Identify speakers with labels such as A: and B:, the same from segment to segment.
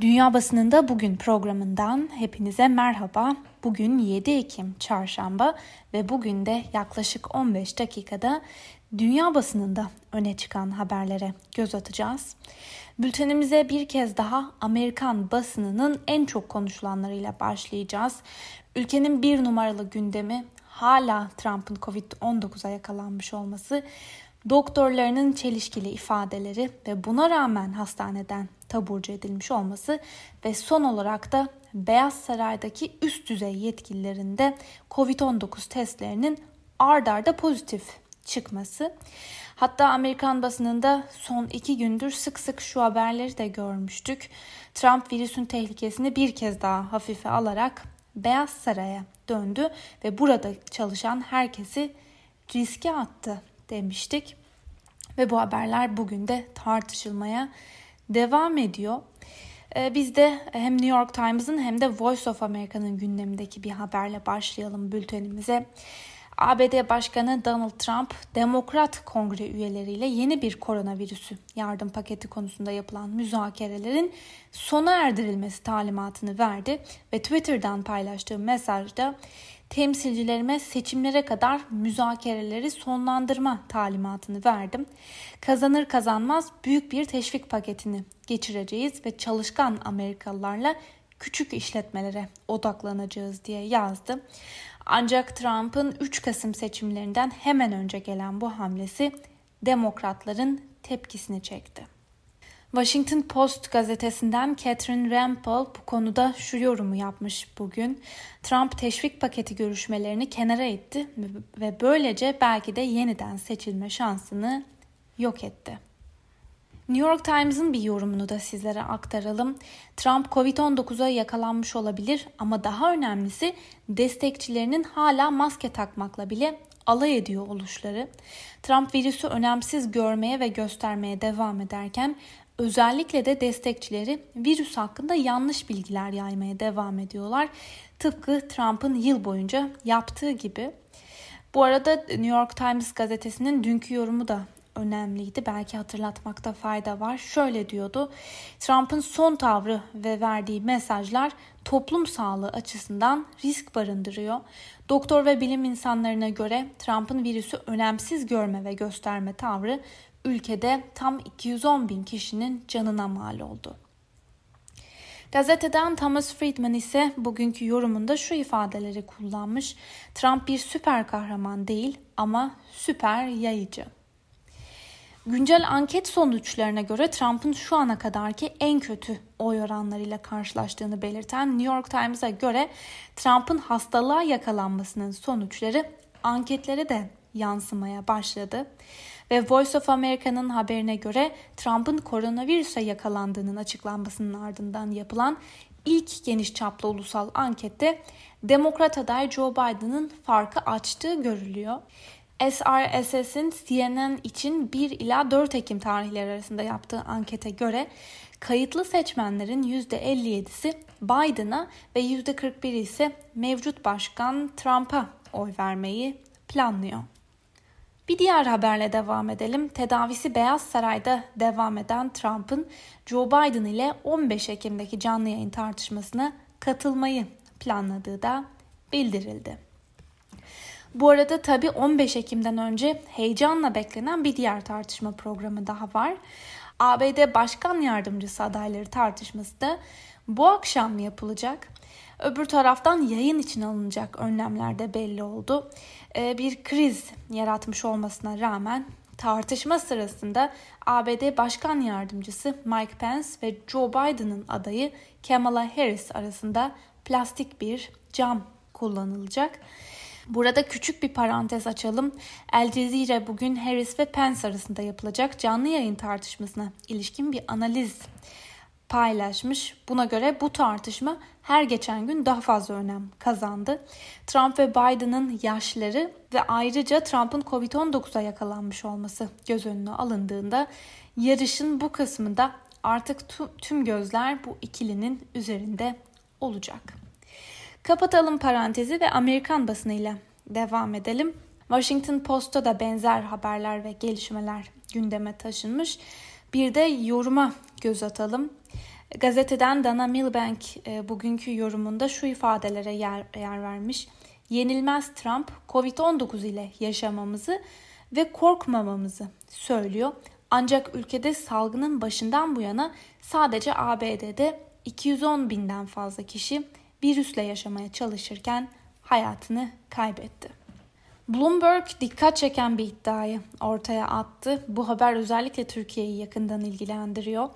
A: Dünya Basınında Bugün programından hepinize merhaba. Bugün 7 Ekim Çarşamba ve bugün de yaklaşık 15 dakikada dünya basınında öne çıkan haberlere göz atacağız. Bültenimize bir kez daha Amerikan basınının en çok konuşulanlarıyla başlayacağız. Ülkenin bir numaralı gündemi hala Trump'ın Covid-19'a yakalanmış olması, doktorlarının çelişkili ifadeleri ve buna rağmen hastaneden taburcu edilmiş olması ve son olarak da Beyaz Saray'daki üst düzey yetkililerinde Covid-19 testlerinin ard arda pozitif çıkması. Hatta Amerikan basınında son iki gündür sık sık şu haberleri de görmüştük. Trump virüsün tehlikesini bir kez daha hafife alarak Beyaz Saray'a döndü ve burada çalışan herkesi riske attı demiştik. Ve bu haberler bugün de tartışılmaya devam ediyor. Ee, biz de hem New York Times'ın hem de Voice of America'nın gündemindeki bir haberle başlayalım bültenimize. ABD Başkanı Donald Trump, Demokrat Kongre üyeleriyle yeni bir koronavirüsü yardım paketi konusunda yapılan müzakerelerin sona erdirilmesi talimatını verdi ve Twitter'dan paylaştığı mesajda temsilcilerime seçimlere kadar müzakereleri sonlandırma talimatını verdim. Kazanır kazanmaz büyük bir teşvik paketini geçireceğiz ve çalışkan Amerikalılarla küçük işletmelere odaklanacağız diye yazdı. Ancak Trump'ın 3 Kasım seçimlerinden hemen önce gelen bu hamlesi demokratların tepkisini çekti. Washington Post gazetesinden Catherine Rampel bu konuda şu yorumu yapmış bugün. Trump teşvik paketi görüşmelerini kenara etti ve böylece belki de yeniden seçilme şansını yok etti. New York Times'ın bir yorumunu da sizlere aktaralım. Trump Covid-19'a yakalanmış olabilir ama daha önemlisi destekçilerinin hala maske takmakla bile alay ediyor oluşları. Trump virüsü önemsiz görmeye ve göstermeye devam ederken özellikle de destekçileri virüs hakkında yanlış bilgiler yaymaya devam ediyorlar. Tıpkı Trump'ın yıl boyunca yaptığı gibi. Bu arada New York Times gazetesinin dünkü yorumu da önemliydi. Belki hatırlatmakta fayda var. Şöyle diyordu. Trump'ın son tavrı ve verdiği mesajlar toplum sağlığı açısından risk barındırıyor. Doktor ve bilim insanlarına göre Trump'ın virüsü önemsiz görme ve gösterme tavrı ülkede tam 210 bin kişinin canına mal oldu. Gazeteden Thomas Friedman ise bugünkü yorumunda şu ifadeleri kullanmış. Trump bir süper kahraman değil ama süper yayıcı. Güncel anket sonuçlarına göre Trump'ın şu ana kadarki en kötü oy oranlarıyla karşılaştığını belirten New York Times'a göre Trump'ın hastalığa yakalanmasının sonuçları anketlere de yansımaya başladı. Ve Voice of America'nın haberine göre Trump'ın koronavirüse yakalandığının açıklanmasının ardından yapılan ilk geniş çaplı ulusal ankette Demokrat aday Joe Biden'ın farkı açtığı görülüyor. SRSS'in CNN için 1 ila 4 Ekim tarihleri arasında yaptığı ankete göre kayıtlı seçmenlerin %57'si Biden'a ve %41 ise mevcut başkan Trump'a oy vermeyi planlıyor. Bir diğer haberle devam edelim. Tedavisi Beyaz Saray'da devam eden Trump'ın Joe Biden ile 15 Ekim'deki canlı yayın tartışmasına katılmayı planladığı da bildirildi. Bu arada tabii 15 Ekim'den önce heyecanla beklenen bir diğer tartışma programı daha var. ABD Başkan Yardımcısı adayları tartışması da bu akşam yapılacak. Öbür taraftan yayın için alınacak önlemler de belli oldu. Ee, bir kriz yaratmış olmasına rağmen tartışma sırasında ABD Başkan Yardımcısı Mike Pence ve Joe Biden'ın adayı Kamala Harris arasında plastik bir cam kullanılacak. Burada küçük bir parantez açalım. El Cezire bugün Harris ve Pence arasında yapılacak canlı yayın tartışmasına ilişkin bir analiz paylaşmış. Buna göre bu tartışma her geçen gün daha fazla önem kazandı. Trump ve Biden'ın yaşları ve ayrıca Trump'ın Covid-19'a yakalanmış olması göz önüne alındığında yarışın bu kısmında artık tüm gözler bu ikilinin üzerinde olacak. Kapatalım parantezi ve Amerikan basınıyla devam edelim. Washington Post'ta da benzer haberler ve gelişmeler gündeme taşınmış. Bir de yoruma göz atalım. Gazeteden Dana Milbank e, bugünkü yorumunda şu ifadelere yer, yer vermiş. Yenilmez Trump Covid-19 ile yaşamamızı ve korkmamamızı söylüyor. Ancak ülkede salgının başından bu yana sadece ABD'de 210 binden fazla kişi virüsle yaşamaya çalışırken hayatını kaybetti. Bloomberg dikkat çeken bir iddiayı ortaya attı. Bu haber özellikle Türkiye'yi yakından ilgilendiriyor.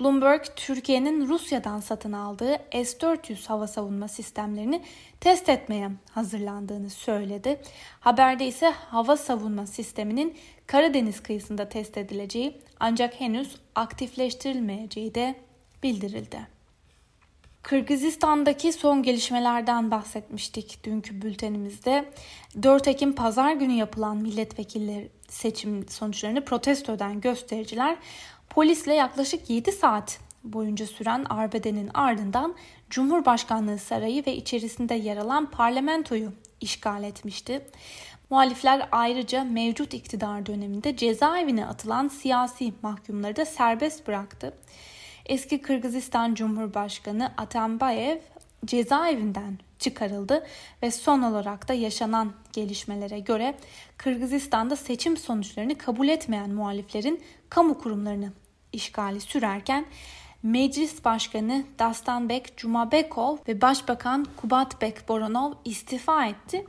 A: Bloomberg, Türkiye'nin Rusya'dan satın aldığı S-400 hava savunma sistemlerini test etmeye hazırlandığını söyledi. Haberde ise hava savunma sisteminin Karadeniz kıyısında test edileceği ancak henüz aktifleştirilmeyeceği de bildirildi. Kırgızistan'daki son gelişmelerden bahsetmiştik dünkü bültenimizde. 4 Ekim pazar günü yapılan milletvekilleri seçim sonuçlarını protesto eden göstericiler polisle yaklaşık 7 saat boyunca süren arbedenin ardından Cumhurbaşkanlığı Sarayı ve içerisinde yer alan parlamentoyu işgal etmişti. Muhalifler ayrıca mevcut iktidar döneminde cezaevine atılan siyasi mahkumları da serbest bıraktı. Eski Kırgızistan Cumhurbaşkanı Atambayev cezaevinden çıkarıldı ve son olarak da yaşanan gelişmelere göre Kırgızistan'da seçim sonuçlarını kabul etmeyen muhaliflerin kamu kurumlarını işgali sürerken Meclis Başkanı Dastanbek Cumabekov ve Başbakan Kubatbek Boronov istifa etti.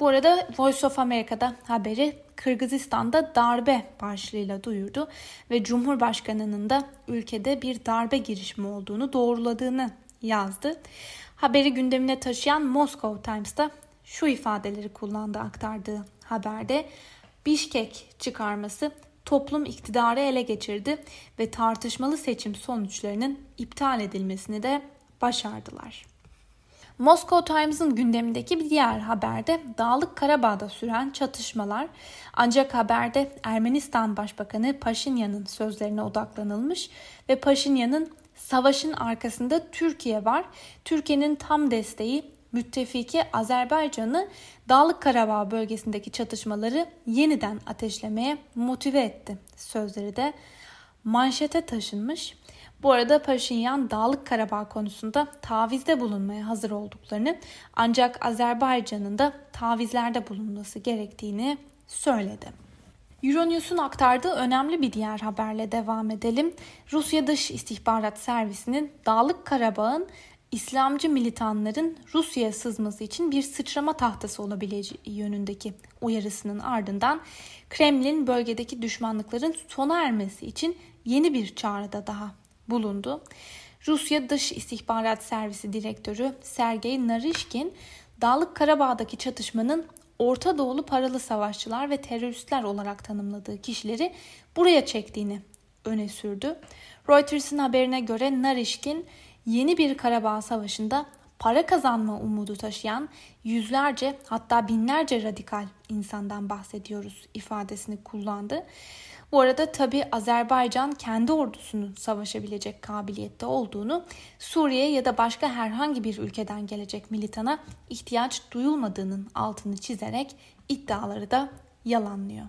A: Bu arada Voice of America'da haberi Kırgızistan'da darbe başlığıyla duyurdu ve Cumhurbaşkanı'nın da ülkede bir darbe girişimi olduğunu doğruladığını yazdı. Haberi gündemine taşıyan Moscow Times'ta şu ifadeleri kullandı aktardığı haberde. Bişkek çıkarması toplum iktidarı ele geçirdi ve tartışmalı seçim sonuçlarının iptal edilmesini de başardılar. Moscow Times'ın gündemindeki bir diğer haberde Dağlık Karabağ'da süren çatışmalar ancak haberde Ermenistan Başbakanı Paşinyan'ın sözlerine odaklanılmış ve Paşinyan'ın savaşın arkasında Türkiye var. Türkiye'nin tam desteği müttefiki Azerbaycan'ı Dağlık Karabağ bölgesindeki çatışmaları yeniden ateşlemeye motive etti. Sözleri de manşete taşınmış. Bu arada Paşinyan Dağlık Karabağ konusunda tavizde bulunmaya hazır olduklarını ancak Azerbaycan'ın da tavizlerde bulunması gerektiğini söyledi. Euronews'un aktardığı önemli bir diğer haberle devam edelim. Rusya Dış İstihbarat Servisi'nin Dağlık Karabağ'ın İslamcı militanların Rusya'ya sızması için bir sıçrama tahtası olabileceği yönündeki uyarısının ardından Kremlin bölgedeki düşmanlıkların sona ermesi için yeni bir çağrıda daha bulundu. Rusya Dış İstihbarat Servisi Direktörü Sergey Narishkin, Dağlık Karabağ'daki çatışmanın Orta Doğulu paralı savaşçılar ve teröristler olarak tanımladığı kişileri buraya çektiğini öne sürdü. Reuters'ın haberine göre Narishkin yeni bir Karabağ Savaşı'nda para kazanma umudu taşıyan yüzlerce hatta binlerce radikal insandan bahsediyoruz ifadesini kullandı. Bu arada tabi Azerbaycan kendi ordusunun savaşabilecek kabiliyette olduğunu, Suriye ya da başka herhangi bir ülkeden gelecek militana ihtiyaç duyulmadığının altını çizerek iddiaları da yalanlıyor.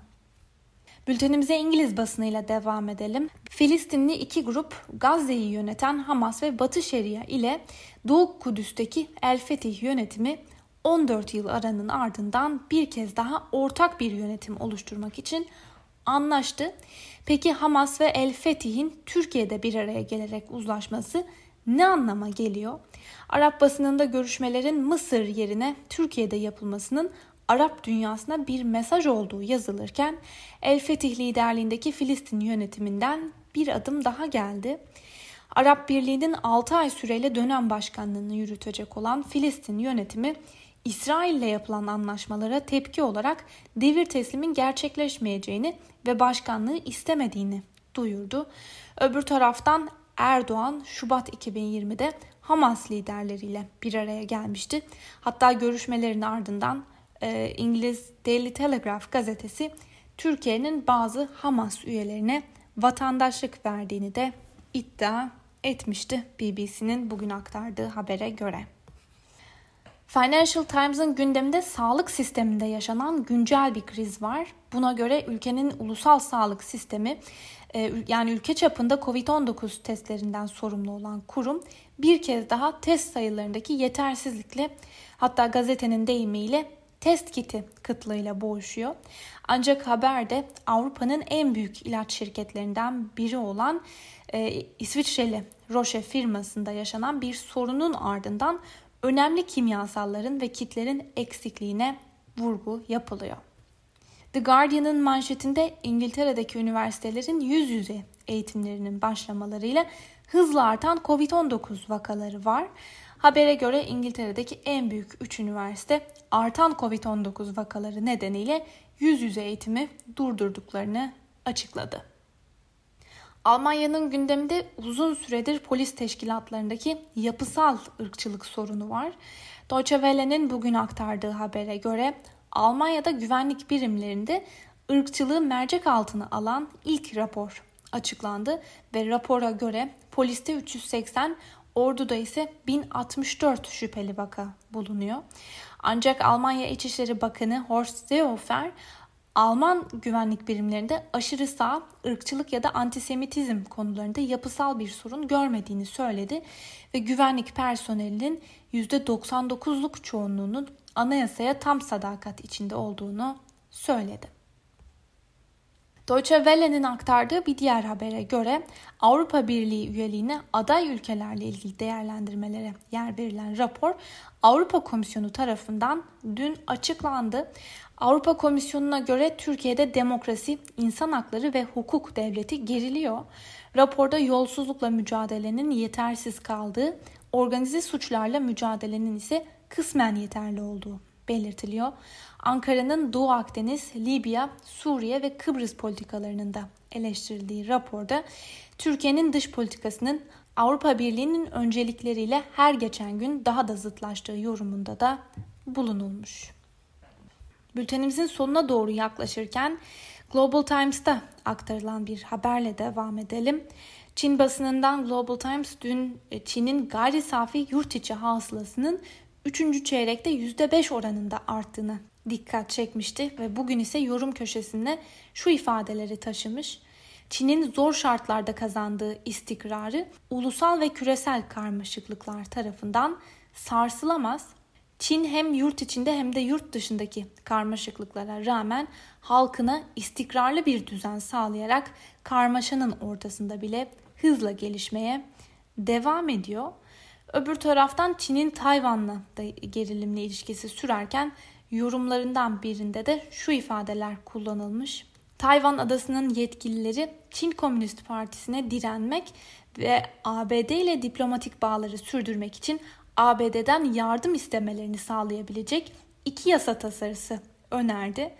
A: Bültenimize İngiliz basınıyla devam edelim. Filistinli iki grup Gazze'yi yöneten Hamas ve Batı Şeria ile Doğu Kudüs'teki El Fetih yönetimi 14 yıl aranın ardından bir kez daha ortak bir yönetim oluşturmak için anlaştı. Peki Hamas ve El Fetih'in Türkiye'de bir araya gelerek uzlaşması ne anlama geliyor? Arap basınında görüşmelerin Mısır yerine Türkiye'de yapılmasının Arap dünyasına bir mesaj olduğu yazılırken El Fetih liderliğindeki Filistin yönetiminden bir adım daha geldi. Arap Birliği'nin 6 ay süreyle dönem başkanlığını yürütecek olan Filistin yönetimi İsrail ile yapılan anlaşmalara tepki olarak devir teslimin gerçekleşmeyeceğini ve başkanlığı istemediğini duyurdu. Öbür taraftan Erdoğan Şubat 2020'de Hamas liderleriyle bir araya gelmişti. Hatta görüşmelerin ardından e, İngiliz Daily Telegraph gazetesi Türkiye'nin bazı Hamas üyelerine vatandaşlık verdiğini de iddia etmişti BBC'nin bugün aktardığı habere göre. Financial Times'ın gündeminde sağlık sisteminde yaşanan güncel bir kriz var. Buna göre ülkenin ulusal sağlık sistemi e, yani ülke çapında COVID-19 testlerinden sorumlu olan kurum bir kez daha test sayılarındaki yetersizlikle hatta gazetenin deyimiyle test kiti kıtlığıyla boğuşuyor. Ancak haberde Avrupa'nın en büyük ilaç şirketlerinden biri olan e, İsviçreli Roche firmasında yaşanan bir sorunun ardından önemli kimyasalların ve kitlerin eksikliğine vurgu yapılıyor. The Guardian'ın manşetinde İngiltere'deki üniversitelerin yüz yüze eğitimlerinin başlamalarıyla hızla artan COVID-19 vakaları var. Habere göre İngiltere'deki en büyük 3 üniversite artan COVID-19 vakaları nedeniyle yüz yüze eğitimi durdurduklarını açıkladı. Almanya'nın gündeminde uzun süredir polis teşkilatlarındaki yapısal ırkçılık sorunu var. Deutsche Welle'nin bugün aktardığı habere göre Almanya'da güvenlik birimlerinde ırkçılığı mercek altına alan ilk rapor açıklandı ve rapora göre poliste 380, orduda ise 1064 şüpheli vaka bulunuyor. Ancak Almanya İçişleri Bakanı Horst Seehofer Alman güvenlik birimlerinde aşırı sağ, ırkçılık ya da antisemitizm konularında yapısal bir sorun görmediğini söyledi ve güvenlik personelinin %99'luk çoğunluğunun anayasaya tam sadakat içinde olduğunu söyledi. Deutsche Welle'nin aktardığı bir diğer habere göre Avrupa Birliği üyeliğine aday ülkelerle ilgili değerlendirmelere yer verilen rapor Avrupa Komisyonu tarafından dün açıklandı. Avrupa Komisyonu'na göre Türkiye'de demokrasi, insan hakları ve hukuk devleti geriliyor. Raporda yolsuzlukla mücadelenin yetersiz kaldığı, organize suçlarla mücadelenin ise kısmen yeterli olduğu belirtiliyor. Ankara'nın Doğu Akdeniz, Libya, Suriye ve Kıbrıs politikalarının da eleştirildiği raporda Türkiye'nin dış politikasının Avrupa Birliği'nin öncelikleriyle her geçen gün daha da zıtlaştığı yorumunda da bulunulmuş. Bültenimizin sonuna doğru yaklaşırken Global Times'ta aktarılan bir haberle devam edelim. Çin basınından Global Times dün e, Çin'in gayri safi yurt içi hasılasının 3. çeyrekte %5 oranında arttığını dikkat çekmişti ve bugün ise yorum köşesinde şu ifadeleri taşımış. Çin'in zor şartlarda kazandığı istikrarı ulusal ve küresel karmaşıklıklar tarafından sarsılamaz. Çin hem yurt içinde hem de yurt dışındaki karmaşıklıklara rağmen halkına istikrarlı bir düzen sağlayarak karmaşanın ortasında bile hızla gelişmeye devam ediyor. Öbür taraftan Çin'in Tayvan'la da gerilimli ilişkisi sürerken yorumlarından birinde de şu ifadeler kullanılmış. Tayvan adasının yetkilileri Çin Komünist Partisi'ne direnmek ve ABD ile diplomatik bağları sürdürmek için ABD'den yardım istemelerini sağlayabilecek iki yasa tasarısı önerdi.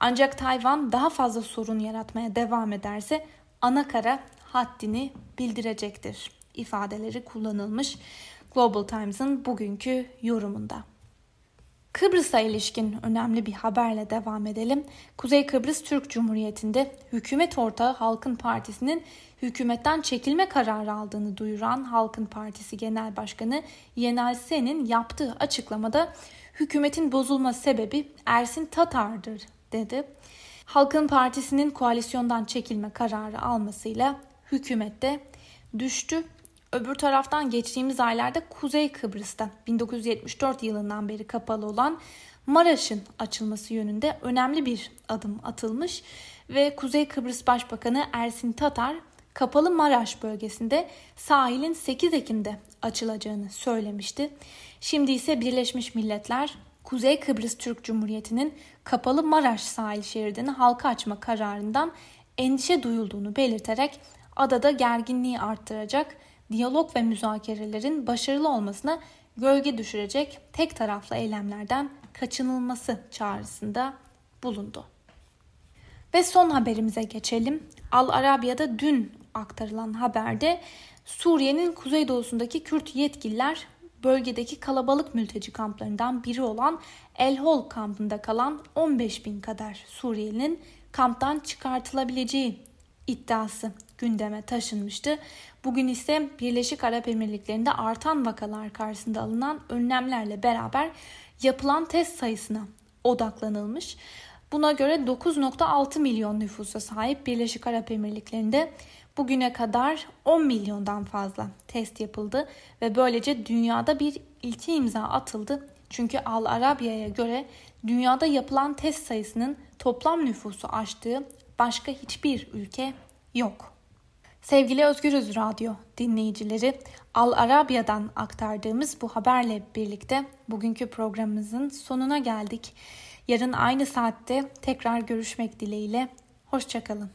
A: Ancak Tayvan daha fazla sorun yaratmaya devam ederse ana kara haddini bildirecektir ifadeleri kullanılmış Global Times'ın bugünkü yorumunda. Kıbrıs'a ilişkin önemli bir haberle devam edelim. Kuzey Kıbrıs Türk Cumhuriyeti'nde hükümet ortağı Halkın Partisi'nin hükümetten çekilme kararı aldığını duyuran Halkın Partisi Genel Başkanı Yenal Sen'in yaptığı açıklamada hükümetin bozulma sebebi Ersin Tatar'dır dedi. Halkın Partisi'nin koalisyondan çekilme kararı almasıyla hükümette düştü Öbür taraftan geçtiğimiz aylarda Kuzey Kıbrıs'ta 1974 yılından beri kapalı olan Maraş'ın açılması yönünde önemli bir adım atılmış ve Kuzey Kıbrıs Başbakanı Ersin Tatar kapalı Maraş bölgesinde sahilin 8 Ekim'de açılacağını söylemişti. Şimdi ise Birleşmiş Milletler Kuzey Kıbrıs Türk Cumhuriyeti'nin kapalı Maraş sahil şeridini halka açma kararından endişe duyulduğunu belirterek adada gerginliği arttıracak diyalog ve müzakerelerin başarılı olmasına gölge düşürecek tek taraflı eylemlerden kaçınılması çağrısında bulundu. Ve son haberimize geçelim. Al Arabiya'da dün aktarılan haberde Suriye'nin kuzeydoğusundaki Kürt yetkililer bölgedeki kalabalık mülteci kamplarından biri olan El Hol kampında kalan 15 bin kadar Suriyelinin kamptan çıkartılabileceği iddiası gündeme taşınmıştı. Bugün ise Birleşik Arap Emirlikleri'nde artan vakalar karşısında alınan önlemlerle beraber yapılan test sayısına odaklanılmış. Buna göre 9.6 milyon nüfusa sahip Birleşik Arap Emirlikleri'nde bugüne kadar 10 milyondan fazla test yapıldı ve böylece dünyada bir ilki imza atıldı. Çünkü Al Arabiya'ya göre dünyada yapılan test sayısının toplam nüfusu aştığı başka hiçbir ülke yok. Sevgili Özgürüz Radyo dinleyicileri, Al Arabiya'dan aktardığımız bu haberle birlikte bugünkü programımızın sonuna geldik. Yarın aynı saatte tekrar görüşmek dileğiyle. Hoşçakalın.